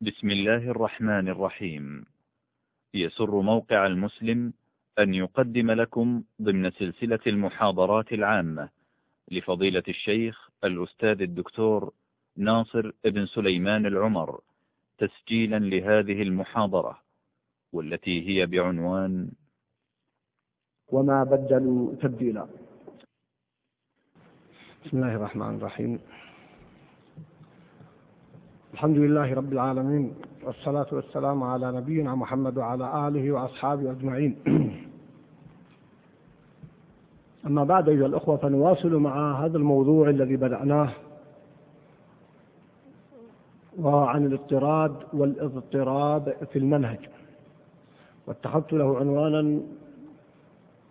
بسم الله الرحمن الرحيم. يسر موقع المسلم أن يقدم لكم ضمن سلسلة المحاضرات العامة لفضيلة الشيخ الأستاذ الدكتور ناصر ابن سليمان العمر تسجيلا لهذه المحاضرة والتي هي بعنوان وما بدلوا تبديلا. بسم الله الرحمن الرحيم. الحمد لله رب العالمين والصلاة والسلام على نبينا محمد وعلى آله وأصحابه أجمعين. أما بعد أيها الأخوة فنواصل مع هذا الموضوع الذي بدأناه وعن الاضطراد والاضطراب في المنهج. واتخذت له عنوانا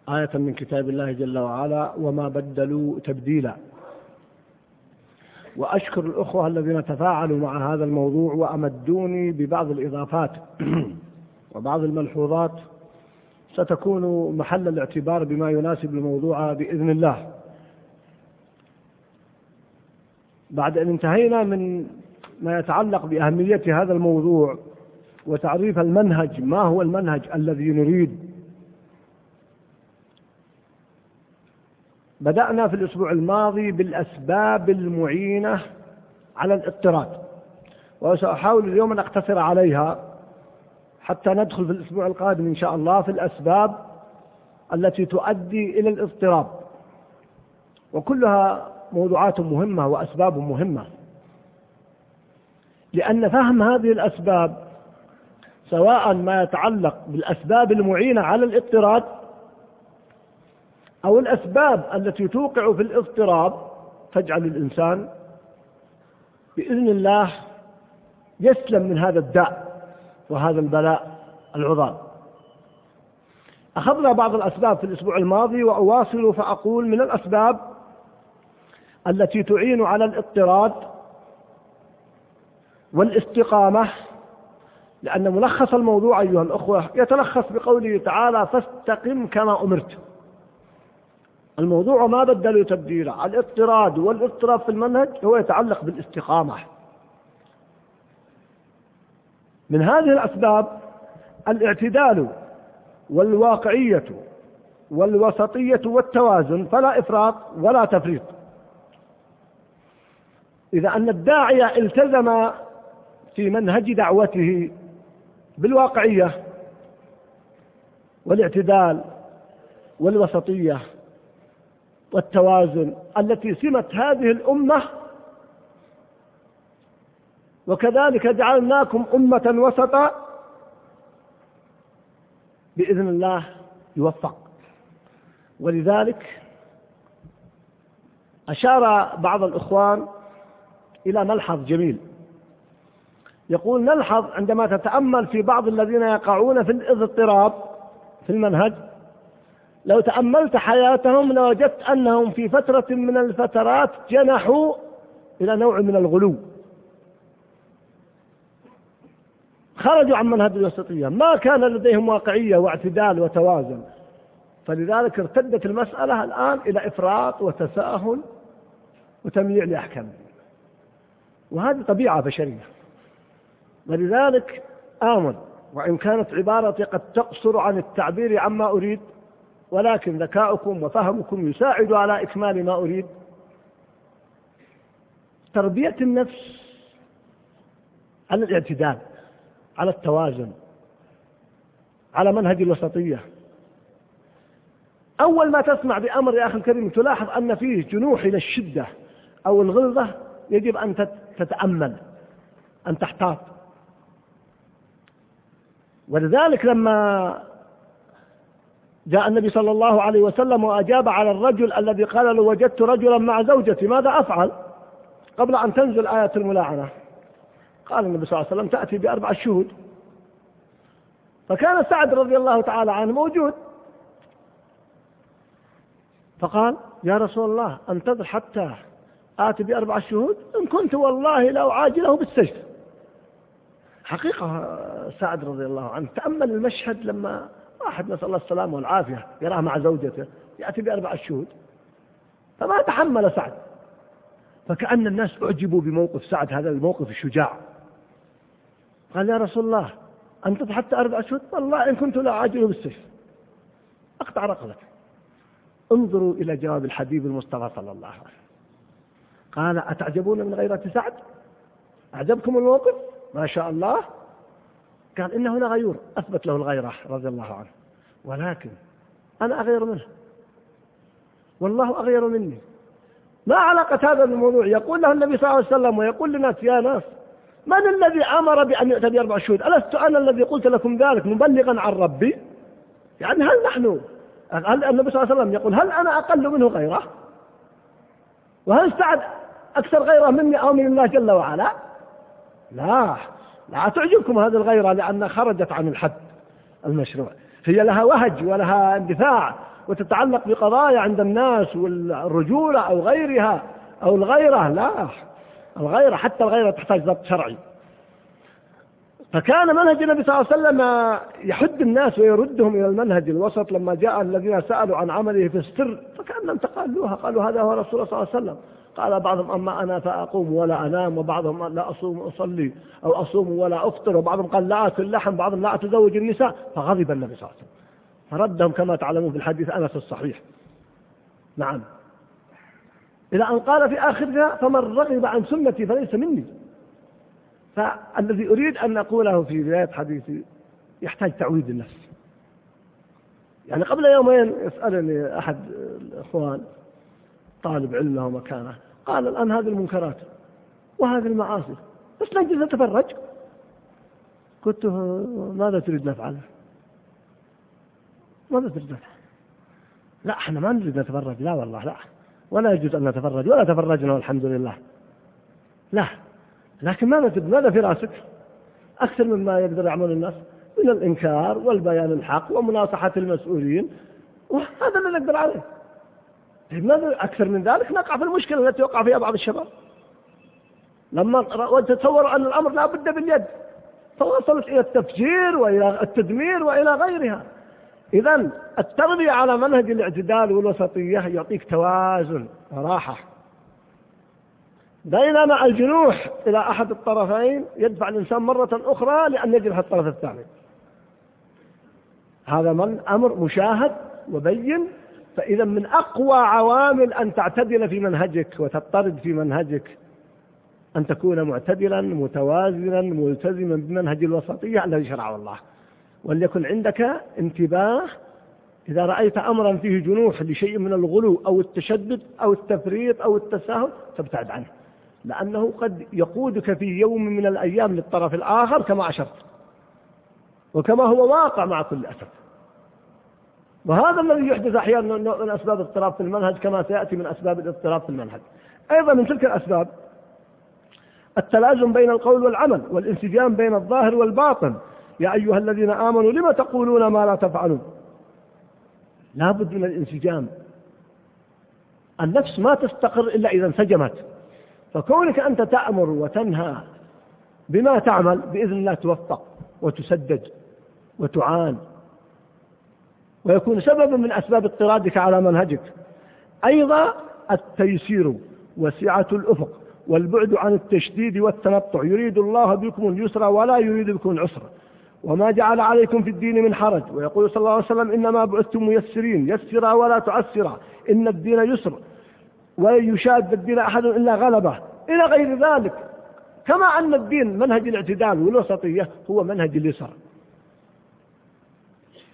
آية من كتاب الله جل وعلا وما بدلوا تبديلا. وأشكر الأخوة الذين تفاعلوا مع هذا الموضوع وأمدوني ببعض الإضافات وبعض الملحوظات. ستكون محل الاعتبار بما يناسب الموضوع بإذن الله. بعد أن انتهينا من ما يتعلق بأهمية هذا الموضوع وتعريف المنهج ما هو المنهج الذي نريد بدأنا في الأسبوع الماضي بالأسباب المعينة على الاضطراد وسأحاول اليوم أن أقتصر عليها حتى ندخل في الأسبوع القادم إن شاء الله في الأسباب التي تؤدي إلى الاضطراب. وكلها موضوعات مهمة وأسباب مهمة لأن فهم هذه الأسباب سواء ما يتعلق بالأسباب المعينة على الاضطراد أو الأسباب التي توقع في الاضطراب تجعل الإنسان بإذن الله يسلم من هذا الداء وهذا البلاء العظام. أخذنا بعض الأسباب في الأسبوع الماضي وأواصل فأقول من الأسباب التي تعين على الاضطراد والاستقامة لأن ملخص الموضوع أيها الأخوة يتلخص بقوله تعالى فاستقم كما أمرت. الموضوع ما بدلوا تبديلا الاضطراد والاضطراب في المنهج هو يتعلق بالاستقامة. من هذه الأسباب الاعتدال والواقعية والوسطية والتوازن فلا إفراط ولا تفريط. إذا أن الداعية التزم في منهج دعوته بالواقعية والاعتدال والوسطية والتوازن التي سمت هذه الأمة وكذلك جعلناكم أمة وسطا بإذن الله يوفق. ولذلك أشار بعض الإخوان إلى ملحظ جميل. يقول نلحظ عندما تتأمل في بعض الذين يقعون في الاضطراب في المنهج لو تأملت حياتهم لوجدت أنهم في فترة من الفترات جنحوا إلى نوع من الغلو. خرجوا عن منهج الوسطية. ما كان لديهم واقعية واعتدال وتوازن. فلذلك ارتدت المسألة الآن إلى إفراط وتساهل وتمييع لأحكام وهذه طبيعة بشرية. ولذلك آمن. وإن كانت عبارتي قد تقصر عن التعبير عما أريد ولكن ذكاؤكم وفهمكم يساعد على إكمال ما أريد. تربية النفس على الاعتدال على التوازن على منهج الوسطية. أول ما تسمع بأمر يا أخي الكريم تلاحظ أن فيه جنوح إلى الشدة أو الغلظة يجب أن تتأمل أن تحتاط. ولذلك لما جاء النبي صلى الله عليه وسلم وأجاب على الرجل الذي قال له وجدت رجلا مع زوجتي ماذا أفعل؟ قبل أن تنزل آية الملاعنة. قال النبي صلى الله عليه وسلم تأتي بأربع شهود. فكان سعد رضي الله تعالى عنه موجود. فقال يا رسول الله انتظر حتى آتي بأربع شهود؟ إن كنت والله لو عاجله بالسجن حقيقة سعد رضي الله عنه تأمل المشهد لما واحد نسأل الله السلامة والعافية يراه مع زوجته يأتي بأربع شهود. فما تحمل سعد. فكأن الناس أعجبوا بموقف سعد هذا الموقف الشجاع. قال يا رسول الله أنت حتى أربع أشهر والله إن كنت لا أعجله بالسيف. أقطع رقبته انظروا إلى جواب الحبيب المصطفى صلى الله عليه وسلم. قال أتعجبون من غيرة سعد؟ أعجبكم الموقف؟ ما شاء الله. قال إنه لغيور أثبت له الغيرة رضي الله عنه. ولكن أنا أغير منه. والله أغير مني. ما علاقة هذا بالموضوع؟ يقول له النبي صلى الله عليه وسلم ويقول للناس يا ناس من الذي أمر بأن يؤتى بأربع شهود؟ ألست أنا الذي قلت لكم ذلك مبلغا عن ربي؟ يعني هل نحن هل النبي صلى الله عليه وسلم يقول هل أنا أقل منه غيره؟ وهل سعد أكثر غيره مني أو من الله جل وعلا؟ لا لا تعجبكم هذه الغيرة لأنها خرجت عن الحد المشروع. هي لها وهج ولها اندفاع وتتعلق بقضايا عند الناس والرجولة أو غيرها أو الغيرة لا الغيرة حتى الغيرة تحتاج ضبط شرعي فكان منهج النبي صلى الله عليه وسلم يحد الناس ويردهم إلى المنهج الوسط لما جاء الذين سألوا عن عمله في السر فكأنهم تقالوها قالوا هذا هو رسول الله صلى الله عليه وسلم. قال بعضهم أما أنا فأقوم ولا أنام وبعضهم لا أصوم وأصلي أو أصوم ولا أفطر وبعضهم قال لا أكل لحم بعضهم لا أتزوج النساء فغضب النبي صلى الله عليه وسلم. فردهم كما تعلمون في الحديث أنس الصحيح. نعم. إلى أن قال في آخرها فمن رغب عن سنتي فليس مني. فالذي أريد أن أقوله في بداية حديثي يحتاج تعويد النفس. يعني قبل يومين يسألني أحد الإخوان طالب علم له مكانه قال الآن هذه المنكرات وهذه المعاصي. بس نجلس نتفرج قلت ماذا تريد نفعل ماذا تريد نفعل لا إحنا ما نريد نتفرج. لا والله لا. ولا يجوز أن نتفرج ولا تفرجنا والحمد لله. لا. لكن ماذا تريد ماذا في راسك. أكثر مما يقدر يعمل الناس من الإنكار والبيان الحق ومناصحة المسؤولين. وهذا اللي نقدر عليه. ماذا أكثر من ذلك نقع في المشكلة التي وقع فيها بعض الشباب. لما تصوروا أن الأمر لا بد باليد فوصلت إلى التفجير وإلى التدمير وإلى غيرها. إذا التربية على منهج الاعتدال والوسطية يعطيك توازن وراحة. بينما الجنوح إلى أحد الطرفين يدفع الإنسان مرة أخرى لأن يجرح الطرف الثاني. هذا من أمر مشاهد وبين فإذا من أقوى عوامل أن تعتدل في منهجك وتضطرد في منهجك. أن تكون معتدلا متوازنا ملتزما بمنهج الوسطية الذي شرعه الله. وليكن عندك انتباه إذا رأيت أمرا فيه جنوح لشيء من الغلو أو التشدد أو التفريط أو التساهل تبتعد عنه. لأنه قد يقودك في يوم من الأيام للطرف الآخر كما أشرت. وكما هو واقع مع كل أسف. وهذا الذي يحدث أحيانا من أسباب اضطراب في المنهج كما سيأتي من أسباب الاضطراب في المنهج. أيضا من تلك الأسباب التلازم بين القول والعمل والانسجام بين الظاهر والباطن. يا أيها الذين آمنوا لم تقولون ما لا تفعلون؟ لا بد من الانسجام. النفس ما تستقر إلا إذا انسجمت. فكونك أنت تأمر وتنهى بما تعمل بإذن الله توفق وتسدد وتعان. ويكون سببا من أسباب اضطرادك على منهجك. أيضا التيسير وسعة الأفق والبعد عن التشديد والتنطع. يريد الله بكم اليسر ولا يريد بكم العسر. وما جعل عليكم في الدين من حرج. ويقول صلى الله عليه وسلم إنما بعثتم ميسرين. يسرا ولا تعسرا. إن الدين يسر. ولن يشاد الدين أحد إلا غلبه. إلى غير ذلك. كما أن الدين منهج الاعتدال والوسطية هو منهج اليسر.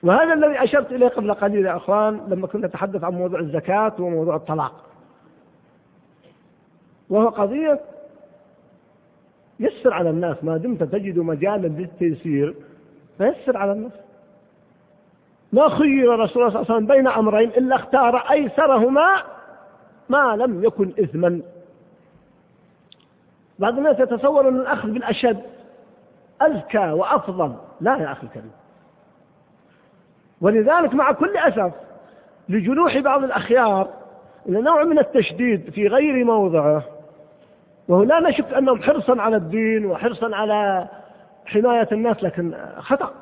وهذا الذي أشرت إليه قبل قليل يا أخوان لما كنا نتحدث عن موضوع الزكاة وموضوع الطلاق. وهو قضية يسر على الناس ما دمت تجد مجالا للتيسير فيسر على الناس. ما خير رسول الله صلى الله عليه وسلم بين أمرين إلا اختار أيسرهما ما لم يكن إثما. بعض الناس يتصور أن الأخذ بالأشد أزكى وأفضل. لا يا أخي الكريم. ولذلك مع كل أسف لجنوح بعض الأخيار إلى نوع من التشديد في غير موضعه وهو لا نشك أنهم حرصا على الدين وحرصا على حماية الناس لكن خطأ.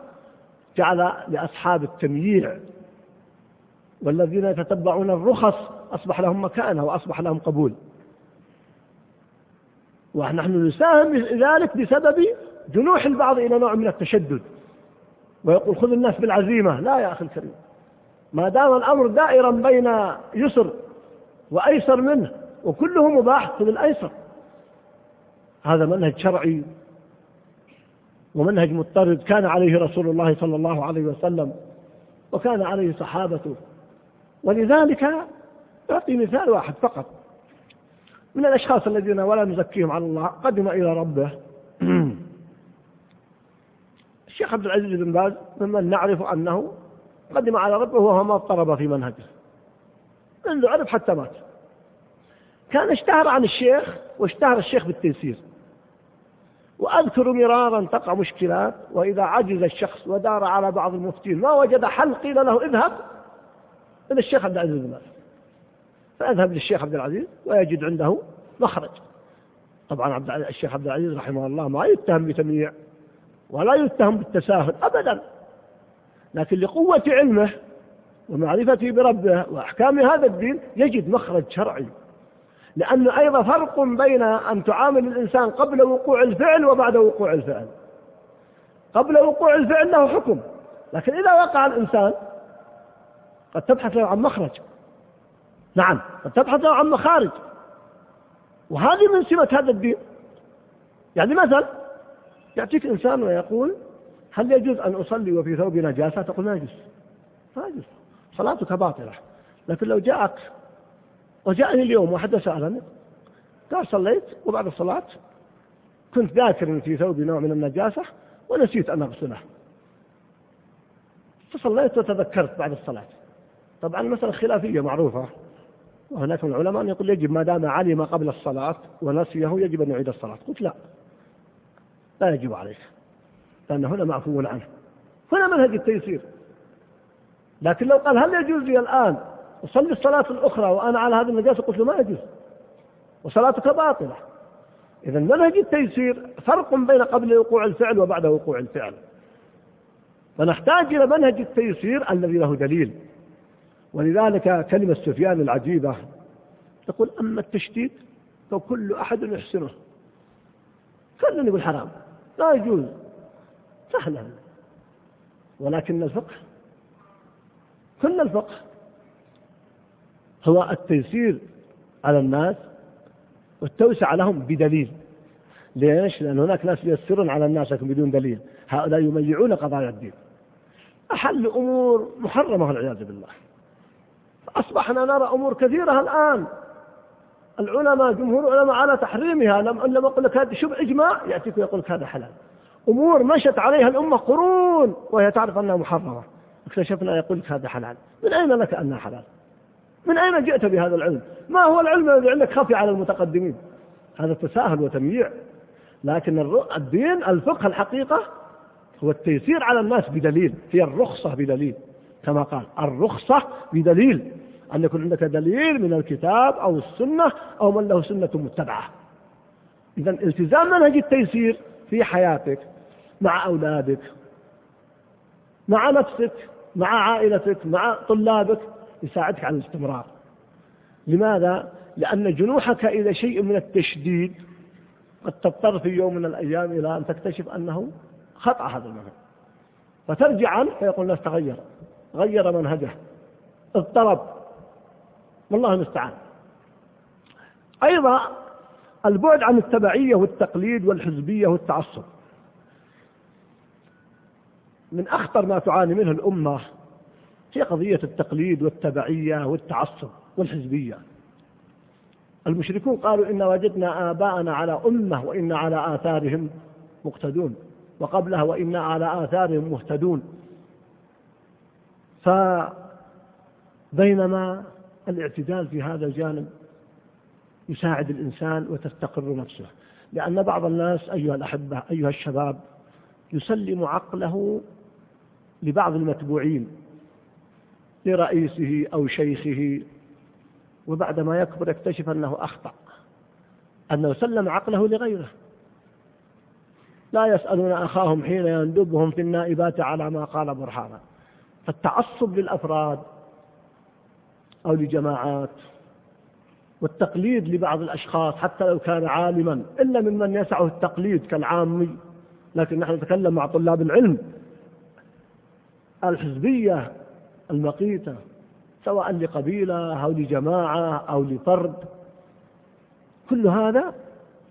جعل لأصحاب التمييع والذين يتتبعون الرخص أصبح لهم مكانة وأصبح لهم قبول. ونحن نساهم ذلك بسبب جنوح البعض إلى نوع من التشدد. ويقول خذ الناس بالعزيمة. لا يا أخي الكريم. ما دام الأمر دائرا بين يسر وأيسر منه وكله مباح خذ الأيسر. هذا منهج شرعي ومنهج مضطرد. كان عليه رسول الله صلى الله عليه وسلم وكان عليه صحابته. ولذلك أعطي مثال واحد فقط. من الأشخاص الذين ولا نزكيهم على الله قدم إلى ربه. الشيخ عبد العزيز بن باز ممن نعرف أنه قدم على ربه وهو ما اضطرب في منهجه. منذ عرف حتى مات. كان اشتهر عن الشيخ واشتهر الشيخ بالتيسير. وأذكر مرارا تقع مشكلات وإذا عجز الشخص ودار على بعض المفتين ما وجد حل قيل له اذهب إلى الشيخ عبد العزيز بن باز. فأذهب للشيخ عبد العزيز ويجد عنده مخرج. طبعا عبد الشيخ عبد العزيز رحمه الله ما يتهم بتمييع ولا يتهم بالتساهل أبدا. لكن لقوة علمه ومعرفته بربه وأحكام هذا الدين يجد مخرج شرعي. لأنه أيضا فرق بين أن تعامل الإنسان قبل وقوع الفعل وبعد وقوع الفعل. قبل وقوع الفعل له حكم لكن إذا وقع الإنسان قد تبحث له عن مخرج. نعم قد تبحث له عن مخارج. وهذه من سمة هذا الدين. يعني مثلا يأتيك إنسان ويقول هل يجوز أن أصلي وفي ثوب نجاسة؟ تقول ما يجوز. ما يجوز. صلاتك باطلة. لكن لو جاءك وجاءني اليوم واحد سألني قال صليت وبعد الصلاة كنت ذاكر في ثوبي نوع من النجاسة ونسيت أن أغسله. فصليت وتذكرت بعد الصلاة. طبعا المسألة خلافية معروفة. وهناك من العلماء يقول يجب ما دام علم قبل الصلاة ونسيه يجب أن يعيد الصلاة. قلت لا. لا يجب عليك لأن هنا معفو عنه. هنا منهج التيسير. لكن لو قال هل يجوز لي الآن أصلي الصلاة الأخرى وأنا على هذه النجاسة قلت له ما يجوز. وصلاتك باطلة. إذا منهج التيسير فرق بين قبل وقوع الفعل وبعد وقوع الفعل. فنحتاج إلى منهج التيسير الذي له دليل. ولذلك كلمة سفيان العجيبة تقول أما التشديد فكل أحد يحسنه. كل يقول حرام. لا يجوز. سهلا ولكن الفقه كل الفقه. هو التيسير على الناس والتوسعة لهم بدليل. ليش؟ لأن هناك ناس ييسرون على الناس لكن بدون دليل. هؤلاء يميعون قضايا الدين. أحل أمور محرمة والعياذ بالله. أصبحنا نرى أمور كثيرة الآن. العلماء جمهور العلماء على تحريمها. لما أقول لك هذا شبه إجماع يأتيك ويقول لك هذا حلال. أمور مشت عليها الأمة قرون وهي تعرف أنها محرمة. اكتشفنا يقول لك هذا حلال. من أين لك أنها حلال؟ من أين جئت بهذا العلم؟ ما هو العلم الذي عندك؟ خفي على المتقدمين. هذا تساهل وتمييع. لكن الدين الفقه الحقيقة هو التيسير على الناس بدليل. هي الرخصة بدليل. كما قال الرخصة بدليل. أن يكون عندك دليل من الكتاب أو السنة أو من له سنة متبعة. إذا التزام منهج التيسير في حياتك مع أولادك مع نفسك مع عائلتك مع طلابك يساعدك على الاستمرار. لماذا؟ لأن جنوحك إلى شيء من التشديد قد تضطر في يوم من الأيام إلى أن تكتشف أنه خطأ هذا المنهج. فترجع عنه فيقول الناس تغير غير منهجه اضطرب. والله المستعان. أيضا البعد عن التبعية والتقليد والحزبية والتعصب. من أخطر ما تعاني منه الأمة هي قضية التقليد والتبعية والتعصب والحزبية. المشركون قالوا إن وجدنا آباءنا على أمة وإن على آثارهم مقتدون وقبلها وإنا على آثارهم مهتدون. فبينما الاعتدال في هذا الجانب يساعد الإنسان وتستقر نفسه. لأن بعض الناس أيها الأحبة أيها الشباب يسلم عقله لبعض المتبوعين لرئيسه أو شيخه وبعدما يكبر يكتشف أنه أخطأ أنه سلم عقله لغيره. لا يسألون أخاهم حين يندبهم في النائبات على ما قال برهانا. فالتعصب للأفراد أو لجماعات. والتقليد لبعض الأشخاص حتى لو كان عالما إلا ممن يسعه التقليد كالعامي لكن نحن نتكلم مع طلاب العلم. الحزبية المقيتة سواء لقبيلة أو لجماعة أو لفرد كل هذا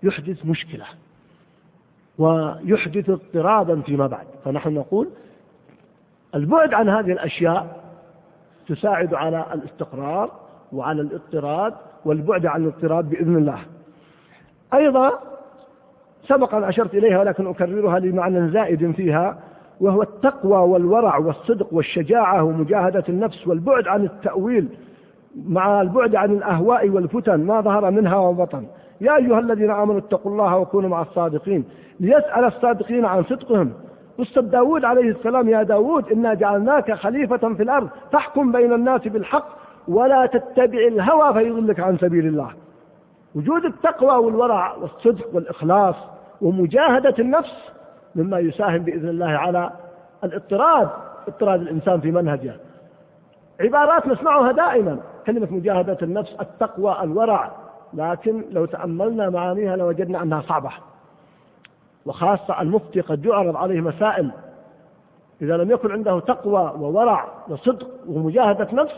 يحدث مشكلة ويحدث اضطرابا فيما بعد. فنحن نقول البعد عن هذه الأشياء تساعد على الاستقرار وعلى الاضطراد والبعد عن الاضطراد بإذن الله. أيضا سبق أن أشرت إليها ولكن أكررها لمعنى زائد فيها وهو التقوى والورع والصدق والشجاعة ومجاهدة النفس والبعد عن التأويل مع البعد عن الأهواء والفتن ما ظهر منها وبطن. يا أيها الذين آمنوا اتقوا الله وكونوا مع الصادقين. ليسأل الصادقين عن صدقهم. أستاذ داود عليه السلام يا داود إنا جعلناك خليفة في الأرض فاحكم بين الناس بالحق ولا تتبع الهوى فيضلك عن سبيل الله. وجود التقوى والورع والصدق والإخلاص ومجاهدة النفس مما يساهم بإذن الله على الاضطراد اضطراد الإنسان في منهجه. عبارات نسمعها دائما كلمة مجاهدة النفس التقوى الورع لكن لو تأملنا معانيها لوجدنا أنها صعبة. وخاصة المفتي قد يعرض عليه مسائل. إذا لم يكن عنده تقوى وورع وصدق ومجاهدة نفس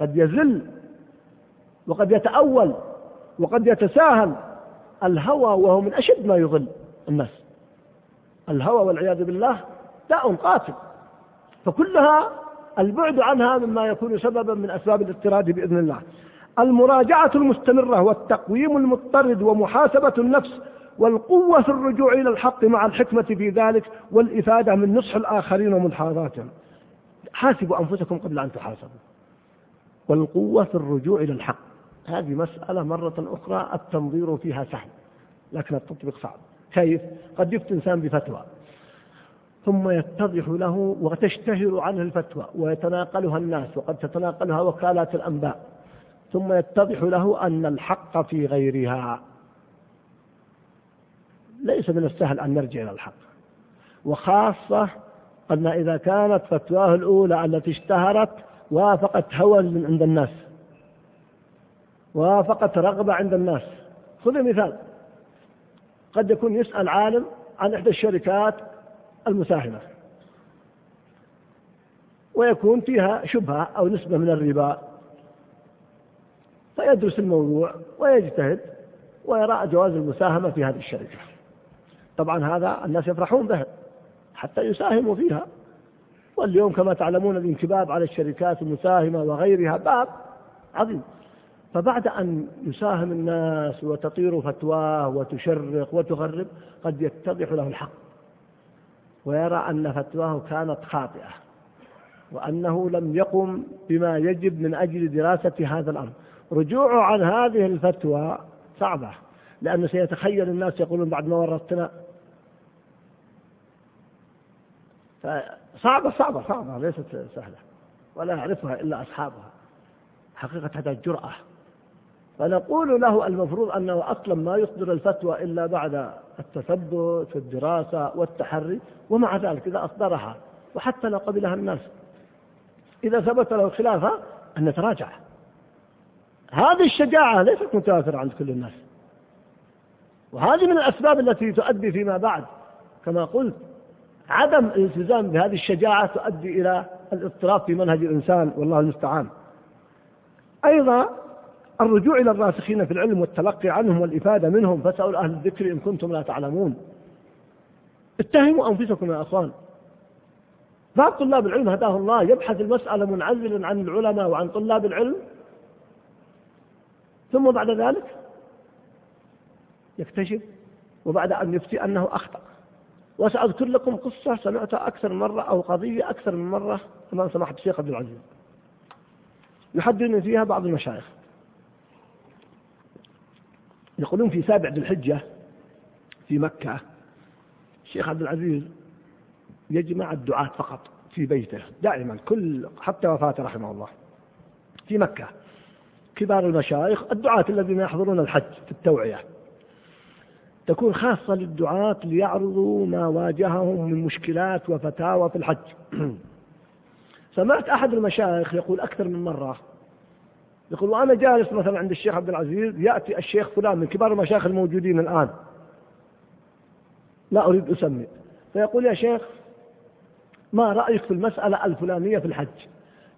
قد يزل وقد يتأول وقد يتساهل. الهوى وهو من أشد ما يضل الناس. الهوى والعياذ بالله داء قاتل. فكلها البعد عنها مما يكون سببا من أسباب الاضطراد بإذن الله. المراجعة المستمرة والتقويم المضطرد ومحاسبة النفس والقوة في الرجوع إلى الحق مع الحكمة في ذلك والإفادة من نصح الآخرين ومنحاضاتهم حاسبوا أنفسكم قبل أن تحاسبوا. والقوة في الرجوع إلى الحق. هذه مسألة مرة أخرى التنظير فيها سهل لكن التطبيق صعب. كيف؟ قد يفتي إنسان بفتوى. ثم يتضح له وتشتهر عنه الفتوى ويتناقلها الناس وقد تتناقلها وكالات الأنباء. ثم يتضح له أن الحق في غيرها. ليس من السهل أن نرجع إلى الحق. وخاصة أن إذا كانت فتواه الأولى التي اشتهرت وافقت هوى عند الناس. وافقت رغبة عند الناس. خذ مثال. قد يكون يسأل عالم عن إحدى الشركات المساهمة. ويكون فيها شبهة أو نسبة من الربا. فيدرس الموضوع ويجتهد ويرى جواز المساهمة في هذه الشركة. طبعا هذا الناس يفرحون به حتى يساهموا فيها. واليوم كما تعلمون الانكباب على الشركات المساهمة وغيرها باب عظيم. فبعد أن يساهم الناس وتطير فتواه وتشرق وتغرب قد يتضح له الحق ويرى أن فتواه كانت خاطئة وأنه لم يقم بما يجب من أجل دراسة هذا الأمر. رجوعه عن هذه الفتوى صعبة لأنه سيتخيل الناس يقولون بعد ما ورطتنا فصعبة صعبة صعبة ليست سهلة ولا يعرفها إلا أصحابها. حقيقة هذا الجرأة. فنقول له المفروض أنه أصلا ما يصدر الفتوى إلا بعد التثبت والدراسة والتحري ومع ذلك إذا أصدرها وحتى لو قبلها الناس. إذا ثبت له خلافها أن نتراجع هذه الشجاعة ليست متوافرة عند كل الناس. وهذه من الأسباب التي تؤدي فيما بعد. كما قلت عدم الالتزام بهذه الشجاعة تؤدي إلى الاضطراب في منهج الإنسان والله المستعان. أيضا الرجوع إلى الراسخين في العلم والتلقي عنهم والإفادة منهم فاسألوا أهل الذكر إن كنتم لا تعلمون. اتهموا أنفسكم يا أخوان. بعض طلاب العلم هداه الله يبحث المسألة منعزلا عن العلماء وعن طلاب العلم. ثم بعد ذلك يكتشف وبعد أن يفتي أنه أخطأ. وسأذكر لكم قصة سمعتها أكثر من مرة أو قضية أكثر من مرة أمام سماحة الشيخ عبد العزيز. يحدثني فيها بعض المشايخ. يقولون في سابع ذي الحجة في مكة الشيخ عبد العزيز يجمع الدعاة فقط في بيته دائما كل حتى وفاته رحمه الله. في مكة كبار المشايخ الدعاة الذين يحضرون الحج في التوعية. تكون خاصة للدعاة ليعرضوا ما واجههم من مشكلات وفتاوى في الحج. سمعت أحد المشايخ يقول أكثر من مرة يقول وأنا جالس مثلا عند الشيخ عبد العزيز يأتي الشيخ فلان من كبار المشايخ الموجودين الآن. لا أريد أسمي. فيقول يا شيخ ما رأيك في المسألة الفلانية في الحج؟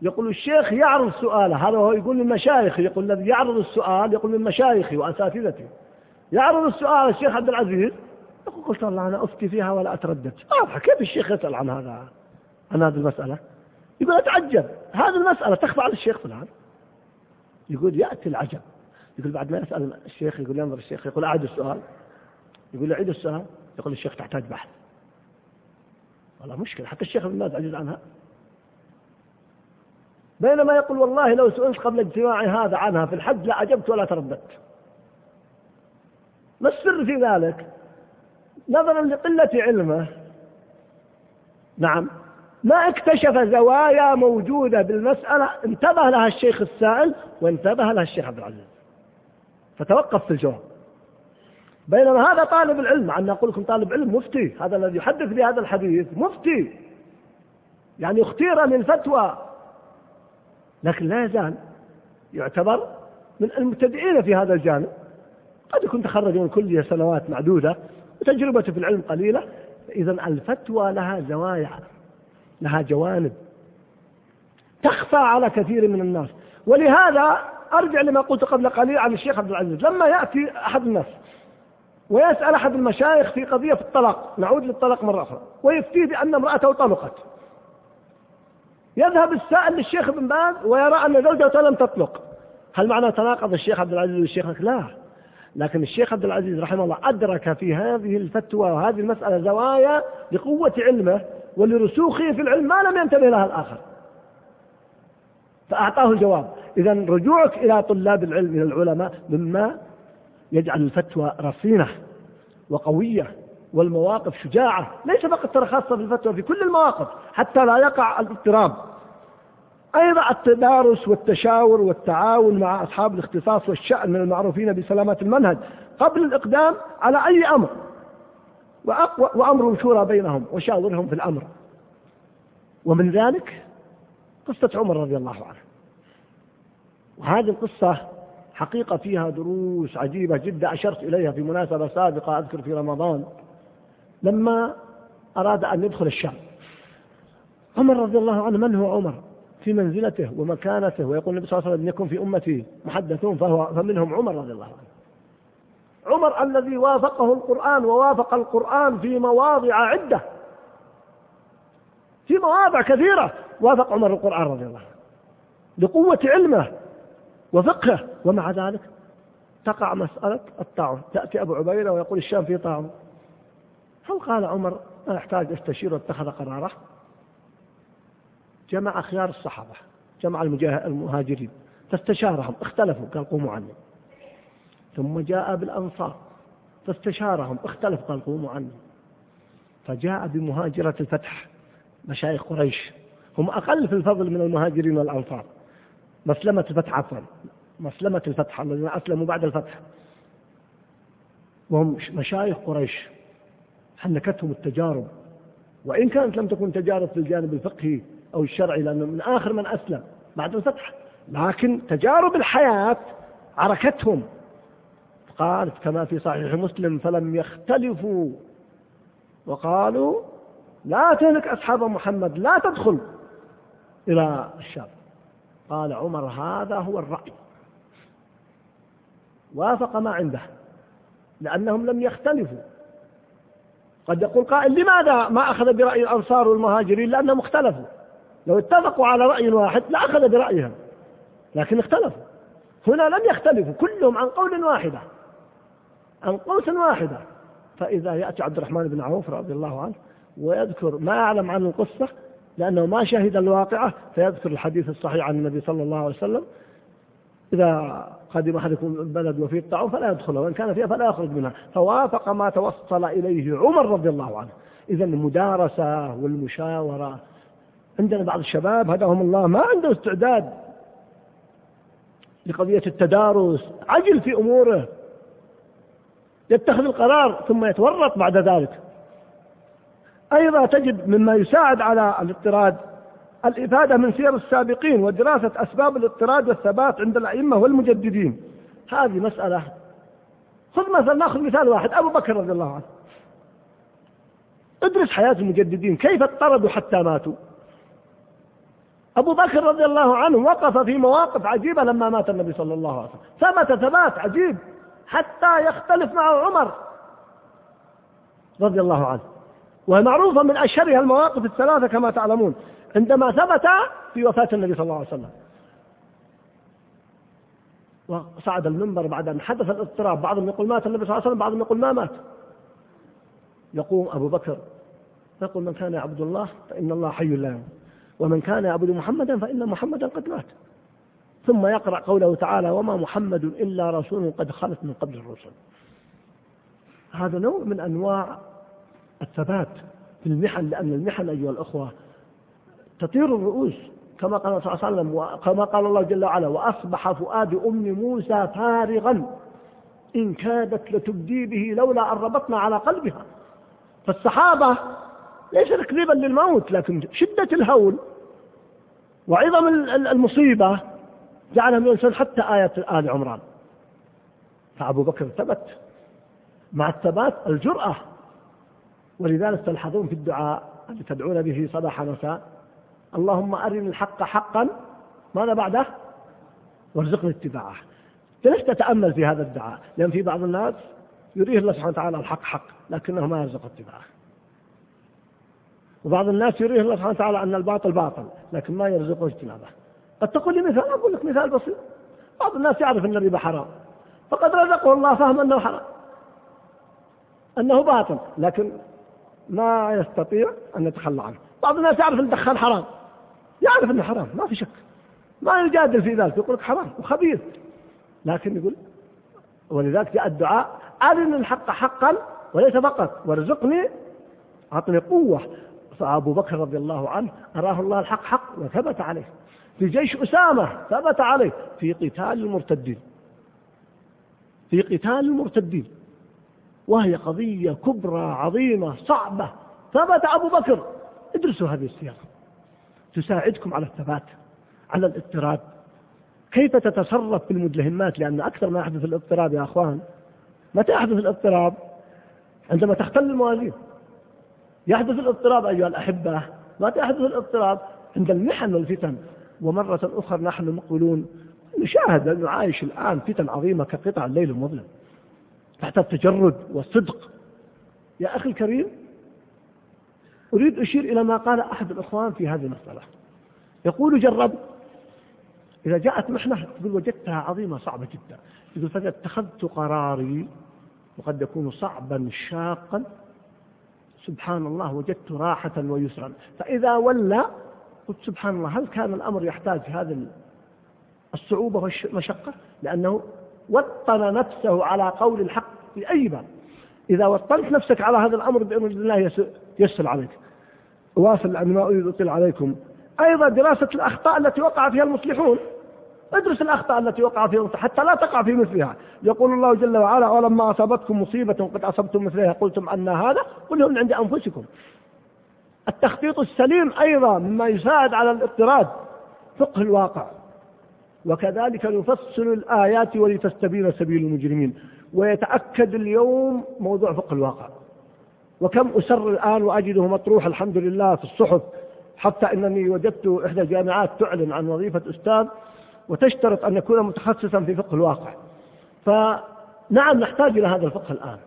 يقول الشيخ يعرض سؤاله هذا هو يقول من مشايخي يقول الذي يعرض السؤال يقول من مشايخي وأساتذتي يعرض السؤال الشيخ عبد العزيز. يقول قلت والله أنا أفتي فيها ولا أتردد. واضح كيف الشيخ يسأل عن هذا عن هذه المسألة؟ يقول أتعجب. هذه المسألة تخفى على الشيخ فلان. يقول يأتي العجب. يقول بعد ما يسأل الشيخ يقول ينظر الشيخ يقول أعد السؤال. يقول أعيد السؤال. يقول الشيخ تحتاج بحث. والله مشكلة حتى الشيخ ابن باز عجز عنها. بينما يقول والله لو سئلت قبل اجتماعي هذا عنها في الحج لا أجبت ولا ترددت. ما السر في ذلك نظرا لقلة علمه. نعم. ما اكتشف زوايا موجودة بالمسألة انتبه لها الشيخ السائل وانتبه لها الشيخ عبد العزيز. فتوقف في الجواب. بينما هذا طالب العلم مع أن أقول لكم طالب علم مفتي هذا الذي يحدث بهذا الحديث مفتي. يعني اختير للفتوى لكن لا يزال يعتبر من المبتدئين في هذا الجانب. قد يكون تخرج من كلية سنوات معدودة وتجربته في العلم قليلة إذا الفتوى لها زوايا لها جوانب. تخفى على كثير من الناس. ولهذا أرجع لما قلت قبل قليل عن الشيخ عبد العزيز. لما يأتي أحد الناس ويسأل أحد المشايخ في قضية في الطلاق نعود للطلاق مرة أخرى ويفتيه بأن امرأته طلقت. يذهب السائل للشيخ ابن باز ويرى أن زوجته لم تطلق. هل معنى تناقض الشيخ عبد العزيز والشيخ؟ لا. لكن الشيخ عبد العزيز رحمه الله أدرك في هذه الفتوى وهذه المسألة زوايا لقوة علمه ولرسوخه في العلم ما لم ينتبه لها الآخر. فأعطاه الجواب. إذا رجوعك إلى طلاب العلم إلى العلماء مما يجعل الفتوى رصينة وقوية والمواقف شجاعة. ليس فقط ترى خاصة في الفتوى في كل المواقف حتى لا يقع الاضطراب. أيضا التدارس والتشاور والتعاون مع أصحاب الاختصاص والشأن من المعروفين بسلامة المنهج قبل الإقدام على أي أمر. وأمر شورى بينهم وشاورهم في الأمر. ومن ذلك قصة عمر رضي الله عنه. وهذه القصة حقيقة فيها دروس عجيبة جدا أشرت إليها في مناسبة سابقة أذكر في رمضان لما أراد أن يدخل الشام. عمر رضي الله عنه من هو عمر؟ في منزلته ومكانته. ويقول النبي صلى الله عليه وسلم يكون في أمتي محدثون فهو فمنهم عمر رضي الله عنه. عمر الذي وافقه القرآن ووافق القرآن في مواضع عدة في مواضع كثيرة. وافق عمر القرآن رضي الله عنه لقوة علمه وفقهه ومع ذلك تقع مسألة الطاعون. تأتي أبو عبيدة ويقول الشام في طاعون. هل قال عمر لا يحتاج أستشير واتخذ قرارة؟ جمع خيار الصحابة جمع المهاجرين فاستشارهم اختلفوا قال قوموا عني. ثم جاء بالأنصار فاستشارهم اختلف قال قوموا عني. فجاء بمهاجرة الفتح مشايخ قريش. هم أقل في الفضل من المهاجرين والأنصار. مسلمة الفتح عفوا. مسلمة الفتح الذين أسلموا بعد الفتح. وهم مشايخ قريش. حنكتهم التجارب. وإن كانت لم تكن تجارب في الجانب الفقهي أو الشرعي لأنه من آخر من أسلم بعد الفتح. لكن تجارب الحياة عركتهم. قالت كما في صحيح مسلم فلم يختلفوا. وقالوا لا تهلك أصحاب محمد لا تدخل إلى الشام. قال عمر هذا هو الرأي. وافق ما عنده لأنهم لم يختلفوا. قد يقول قائل لماذا ما أخذ برأي الأنصار والمهاجرين؟ لأنهم اختلفوا. لو اتفقوا على رأي واحد لأخذ برأيهم لكن اختلفوا. هنا لم يختلفوا كلهم عن قول واحدة. عن قوس واحدة. فإذا يأتي عبد الرحمن بن عوف رضي الله عنه ويذكر ما يعلم عن القصة لأنه ما شهد الواقعة فيذكر الحديث الصحيح عن النبي صلى الله عليه وسلم. إذا قدم أحدكم البلد وفيه الطاعون فلا يدخله وإن كان فيها فلا يخرج منها. فوافق ما توصل إليه عمر رضي الله عنه. إذا المدارسة والمشاورة عندنا بعض الشباب هداهم الله ما عنده استعداد لقضية التدارس عجل في أموره يتخذ القرار ثم يتورط بعد ذلك. أيضا تجد مما يساعد على الاضطراد الإفادة من سير السابقين ودراسة أسباب الاضطراد والثبات عند الأئمة والمجددين. هذه مسألة خذ مثلا نأخذ مثال واحد أبو بكر رضي الله عنه. ادرس حياة المجددين كيف اضطردوا حتى ماتوا؟ أبو بكر رضي الله عنه وقف في مواقف عجيبة لما مات النبي صلى الله عليه وسلم. ثبت ثبات عجيب حتى يختلف معه عمر رضي الله عنه. ومعروفة من أشهرها المواقف الثلاثة كما تعلمون عندما ثبت في وفاة النبي صلى الله عليه وسلم. وصعد المنبر بعد أن حدث الاضطراب. بعضهم يقول مات النبي صلى الله عليه وسلم بعضهم يقول ما مات. يقوم أبو بكر يقول من كان يعبد الله فإن الله حي لا يموت. ومن كان يعبد محمدا فإن محمدا قد مات. ثم يقرأ قوله تعالى وما محمد إلا رسول قد خلت من قبل الرسل. هذا نوع من أنواع الثبات في المحن لأن المحن أيها الأخوة تطير الرؤوس كما قال صلى الله عليه وسلم وكما قال الله جل وعلا وأصبح فؤاد أم موسى فارغا. إن كادت لتبدي به لولا أن ربطنا على قلبها. فالصحابة ليس تكذيبا للموت؟ لكن شدة الهول وعظم المصيبة جعلهم ينسون حتى آية آل عمران. فأبو بكر ثبت مع الثبات الجرأة. ولذلك تلحظون في الدعاء الذي تدعون به صباح مساء اللهم أرني الحق حقا. ماذا بعده؟ وارزقني اتباعه. ليش تتأمل في هذا الدعاء؟ لأن في بعض الناس يريه الله سبحانه وتعالى الحق حق لكنه ما يرزق اتباعه. وبعض الناس يريه الله سبحانه وتعالى أن الباطل باطل لكن ما يرزقه اجتنابه. قد تقول لي مثال أقول لك مثال بسيط. بعض الناس يعرف أن الربا حرام فقد رزقه الله فهم أنه حرام أنه باطل لكن ما يستطيع أن يتخلى عنه. بعض الناس يعرف أن الدخان حرام يعرف أنه حرام ما في شك. ما يجادل في ذلك يقول لك حرام وخبيث. لكن يقول ولذلك جاء الدعاء أرن الحق حقا وليس فقط وارزقني أعطني قوة. فأبو بكر رضي الله عنه أراه الله الحق حق وثبت عليه. في جيش أسامة ثبت عليه. في قتال المرتدين. في قتال المرتدين. وهي قضية كبرى عظيمة صعبة. ثبت أبو بكر. ادرسوا هذه السياق تساعدكم على الثبات على الاضطراب. كيف تتصرف في المدلهمات؟ لأن أكثر ما يحدث الاضطراب يا أخوان متى يحدث الاضطراب عندما تختل الموازين. يحدث الاضطراب أيها الأحبة. متى يحدث الاضطراب؟ عند المحن والفتن. ومرة أخرى نحن مقبلون. نشاهد أن نعايش الآن فتن عظيمة كقطع الليل المظلم. تحت التجرد والصدق. يا أخي الكريم أريد أشير إلى ما قال أحد الإخوان في هذه المسألة. يقول جرب إذا جاءت محنة تقول وجدتها عظيمة صعبة جدا. يقول فإذا اتخذت قراري وقد يكون صعبا شاقا سبحان الله وجدت راحة ويسرا. فإذا ولى قلت سبحان الله هل كان الأمر يحتاج هذه الصعوبة والمشقة؟ لأنه وطن نفسه على قول الحق في أي باب. إذا وطنت نفسك على هذا الأمر بإذن الله يسر عليك. واصل لأن ما أريد أطيل عليكم. أيضا دراسة الأخطاء التي وقع فيها المصلحون. ادرس الأخطاء التي وقع فيها حتى لا تقع في مثلها. يقول الله جل وعلا ولما أصابتكم مصيبة قد أصبتم مثلها. قلتم أن هذا قل من عند أنفسكم. التخطيط السليم أيضا مما يساعد على الاضطراد. فقه الواقع. وكذلك نفصل الآيات ولتستبين سبيل المجرمين. ويتأكد اليوم موضوع فقه الواقع. وكم أسر الآن وأجده مطروح الحمد لله في الصحف. حتى أنني وجدت إحدى الجامعات تعلن عن وظيفة أستاذ وتشترط أن يكون متخصصا في فقه الواقع. فنعم نحتاج إلى هذا الفقه الآن.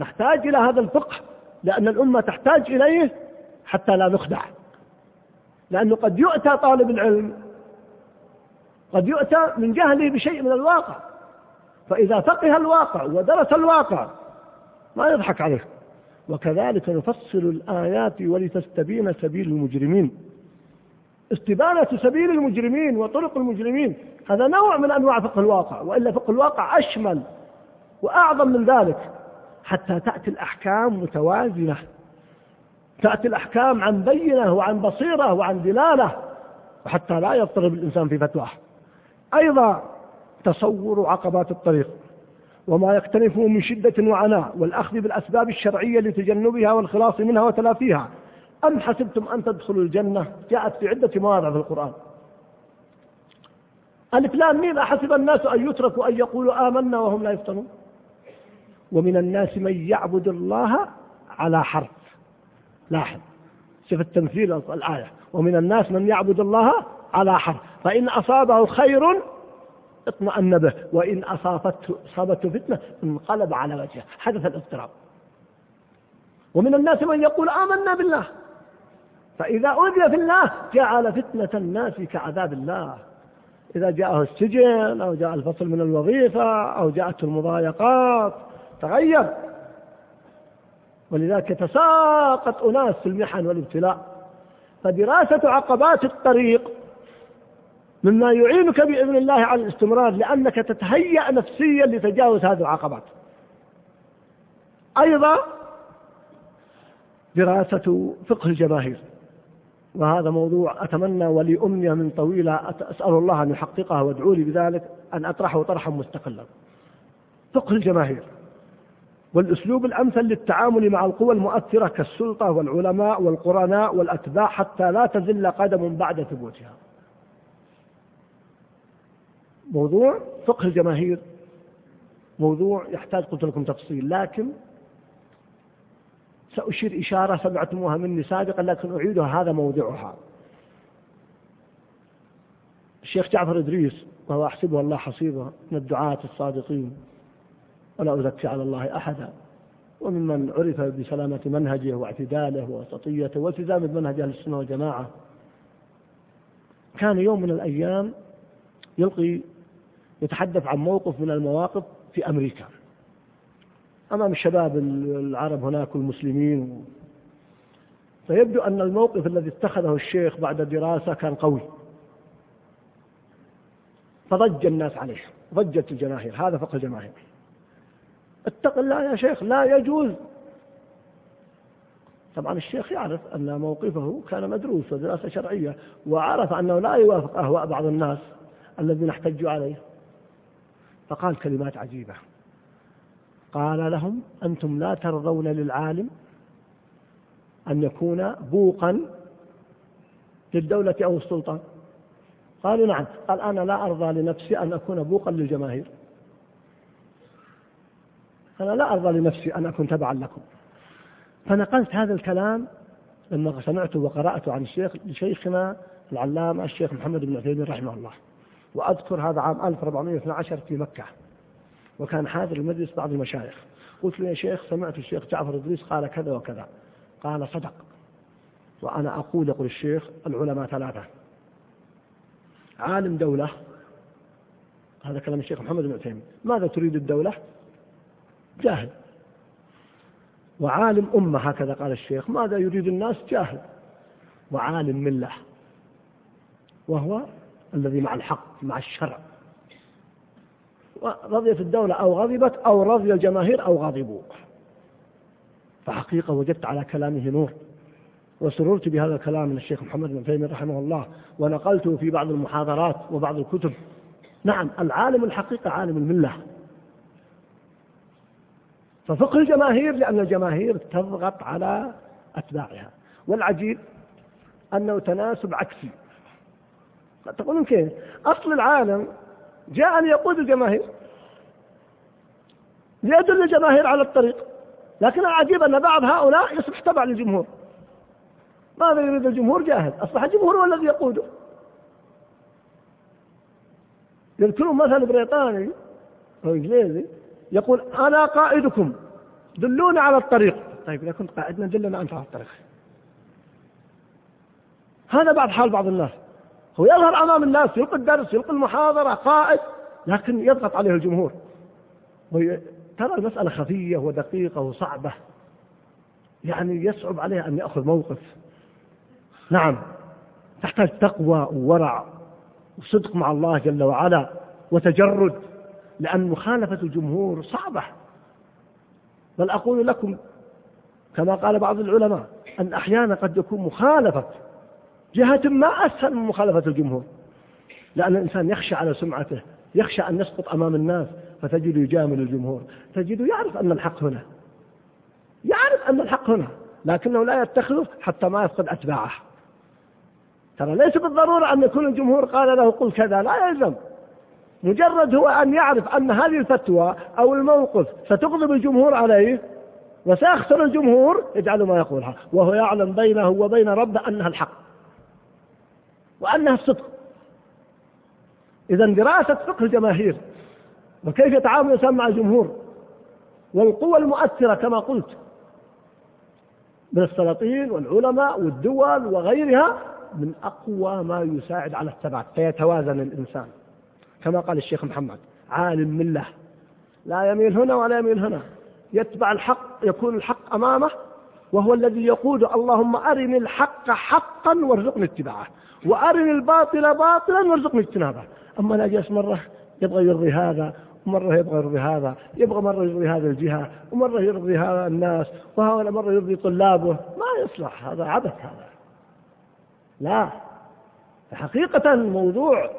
نحتاج إلى هذا الفقه لأن الأمة تحتاج إليه حتى لا نخدع. لأنه قد يؤتى طالب العلم قد يؤتى من جهله بشيء من الواقع. فإذا فقه الواقع ودرس الواقع ما يضحك عليه وكذلك نفصل الآيات ولتستبين سبيل المجرمين. استبانة سبيل المجرمين وطرق المجرمين. هذا نوع من أنواع فقه الواقع وإلا فقه الواقع أشمل وأعظم من ذلك. حتى تأتي الأحكام متوازنة. تأتي الأحكام عن بينة وعن بصيرة وعن دلالة وحتى لا يضطرب الإنسان في فتواه أيضا تصور عقبات الطريق وما يقترفه من شدة وعناء والأخذ بالأسباب الشرعية لتجنبها والخلاص منها وتلافيها. أم حسبتم أن تدخلوا الجنة؟ جاءت في عدة مواضع في القرآن. ألف لام ميم أحسب الناس أن يتركوا أن يقولوا آمنا وهم لا يفتنون. ومن الناس من يعبد الله على حرف. لاحظ. شوف التمثيل الآية. ومن الناس من يعبد الله على حرف. فإن أصابه خير اطمأن به. وإن أصابته أصابته فتنة انقلب على وجهه. حدث الاضطراب. ومن الناس من يقول آمنا بالله. فإذا أوذي في الله جعل فتنة الناس كعذاب الله. إذا جاءه السجن أو جاء الفصل من الوظيفة أو جاءته المضايقات تغير ولذلك يتساقط أناس في المحن والابتلاء. فدراسة عقبات الطريق مما يعينك بإذن الله على الاستمرار لأنك تتهيأ نفسيا لتجاوز هذه العقبات. أيضا دراسة فقه الجماهير. وهذا موضوع أتمنى ولي أمنية من طويلة أسأل الله أن يحققها وادعوا لي بذلك أن أطرحه طرحا مستقلا. فقه الجماهير والأسلوب الأمثل للتعامل مع القوى المؤثرة كالسلطة والعلماء والقرناء والأتباع حتى لا تزل قدم بعد ثبوتها. موضوع فقه الجماهير موضوع يحتاج قلت لكم تفصيل لكن سأشير إشارة سمعتموها مني سابقا لكن أعيدها. هذا موضعها. الشيخ جعفر إدريس وهو أحسبه الله حصيبه من الدعاة الصادقين. ولا أزكي على الله أحدا. وممن عرف بسلامة منهجه واعتداله ووسطيته والتزام بمنهج أهل السنة والجماعة. كان يوم من الأيام يلقي يتحدث عن موقف من المواقف في أمريكا. أمام الشباب العرب هناك والمسلمين. فيبدو أن الموقف الذي اتخذه الشيخ بعد دراسة كان قوي. فضج الناس عليه ضجت الجماهير هذا فقه الجماهير. اتق الله يا شيخ لا يجوز. طبعا الشيخ يعرف أن موقفه كان مدروس ودراسة شرعية وعرف أنه لا يوافق أهواء بعض الناس الذين احتجوا عليه. فقال كلمات عجيبة. قال لهم أنتم لا ترضون للعالم أن يكون بوقا للدولة أو السلطان. قالوا نعم قال أنا لا أرضى لنفسي أن أكون بوقا للجماهير. أنا لا أرضى لنفسي أن أكون تبعا لكم. فنقلت هذا الكلام لما سمعته وقرأته عن الشيخ لشيخنا العلامة الشيخ محمد بن عثيمين رحمه الله. وأذكر هذا عام 1412 في مكة. وكان حاضر المجلس بعض المشايخ. قلت له يا شيخ سمعت الشيخ جعفر إدريس قال كذا وكذا. قال صدق. وأنا أقول يقول الشيخ العلماء ثلاثة. عالم دولة. هذا كلام الشيخ محمد بن عثيمين. ماذا تريد الدولة؟ جاهل. وعالم أمة هكذا قال الشيخ. ماذا يريد الناس؟ جاهل. وعالم ملة. وهو الذي مع الحق مع الشرع. رضيت الدولة أو غضبت أو رضي الجماهير أو غضبوا. فحقيقة وجدت على كلامه نور. وسررت بهذا الكلام من الشيخ محمد بن تيمية رحمه الله ونقلته في بعض المحاضرات وبعض الكتب. نعم العالم الحقيقة عالم الملة. ففقه الجماهير لأن الجماهير تضغط على أتباعها. والعجيب أنه تناسب عكسي. تقولون كيف؟ أصل العالم جاء أن يقود الجماهير. ليدل الجماهير على الطريق. لكن العجيب أن بعض هؤلاء يصبح تبع للجمهور. ماذا يريد الجمهور؟ جاهل. أصبح الجمهور هو الذي يقوده. يذكرون مثل بريطاني أو إنجليزي يقول أنا قائدكم. دلوني على الطريق. طيب إذا كنت قائدنا دلنا أنت على الطريق. هذا بعض حال بعض الناس. هو يظهر أمام الناس يلقي الدرس يلقي المحاضرة قائد لكن يضغط عليه الجمهور. ترى المسألة خفية ودقيقة وصعبة. يعني يصعب عليه أن يأخذ موقف. نعم تحتاج تقوى وورع وصدق مع الله جل وعلا وتجرد لأن مخالفة الجمهور صعبة. بل أقول لكم كما قال بعض العلماء أن أحيانا قد يكون مخالفة جهة ما أسهل من مخالفة الجمهور. لأن الإنسان يخشى على سمعته يخشى أن يسقط أمام الناس فتجد يجامل الجمهور. تجد يعرف أن الحق هنا. يعرف أن الحق هنا لكنه لا يتخذه حتى ما يفقد أتباعه. ترى ليس بالضرورة أن يكون الجمهور قال له قل كذا لا يلزم. مجرد هو أن يعرف أن هذه الفتوى أو الموقف ستغضب الجمهور عليه وسيخسر الجمهور يجعل ما يقولها وهو يعلم بينه وبين ربه أنها الحق. وأنها الصدق إذا دراسة فقه الجماهير وكيف يتعامل الإنسان مع الجمهور والقوى المؤثرة كما قلت من السلاطين والعلماء والدول وغيرها من أقوى ما يساعد على الثبات فيتوازن الإنسان. كما قال الشيخ محمد عالم من له لا يميل هنا ولا يميل هنا. يتبع الحق يكون الحق أمامه وهو الذي يقول اللهم أرني الحق حقا وارزقني اتباعه. وأرني الباطل باطلا وارزقني اجتنابه. أما لا جالس مرة يبغى يرضي هذا ومرة يبغى يرضي هذا يبغى مرة يرضي هذه الجهة ومرة يرضي هذا الناس وهؤلاء مرة يرضي طلابه. ما يصلح هذا عبث هذا. لا. حقيقة موضوع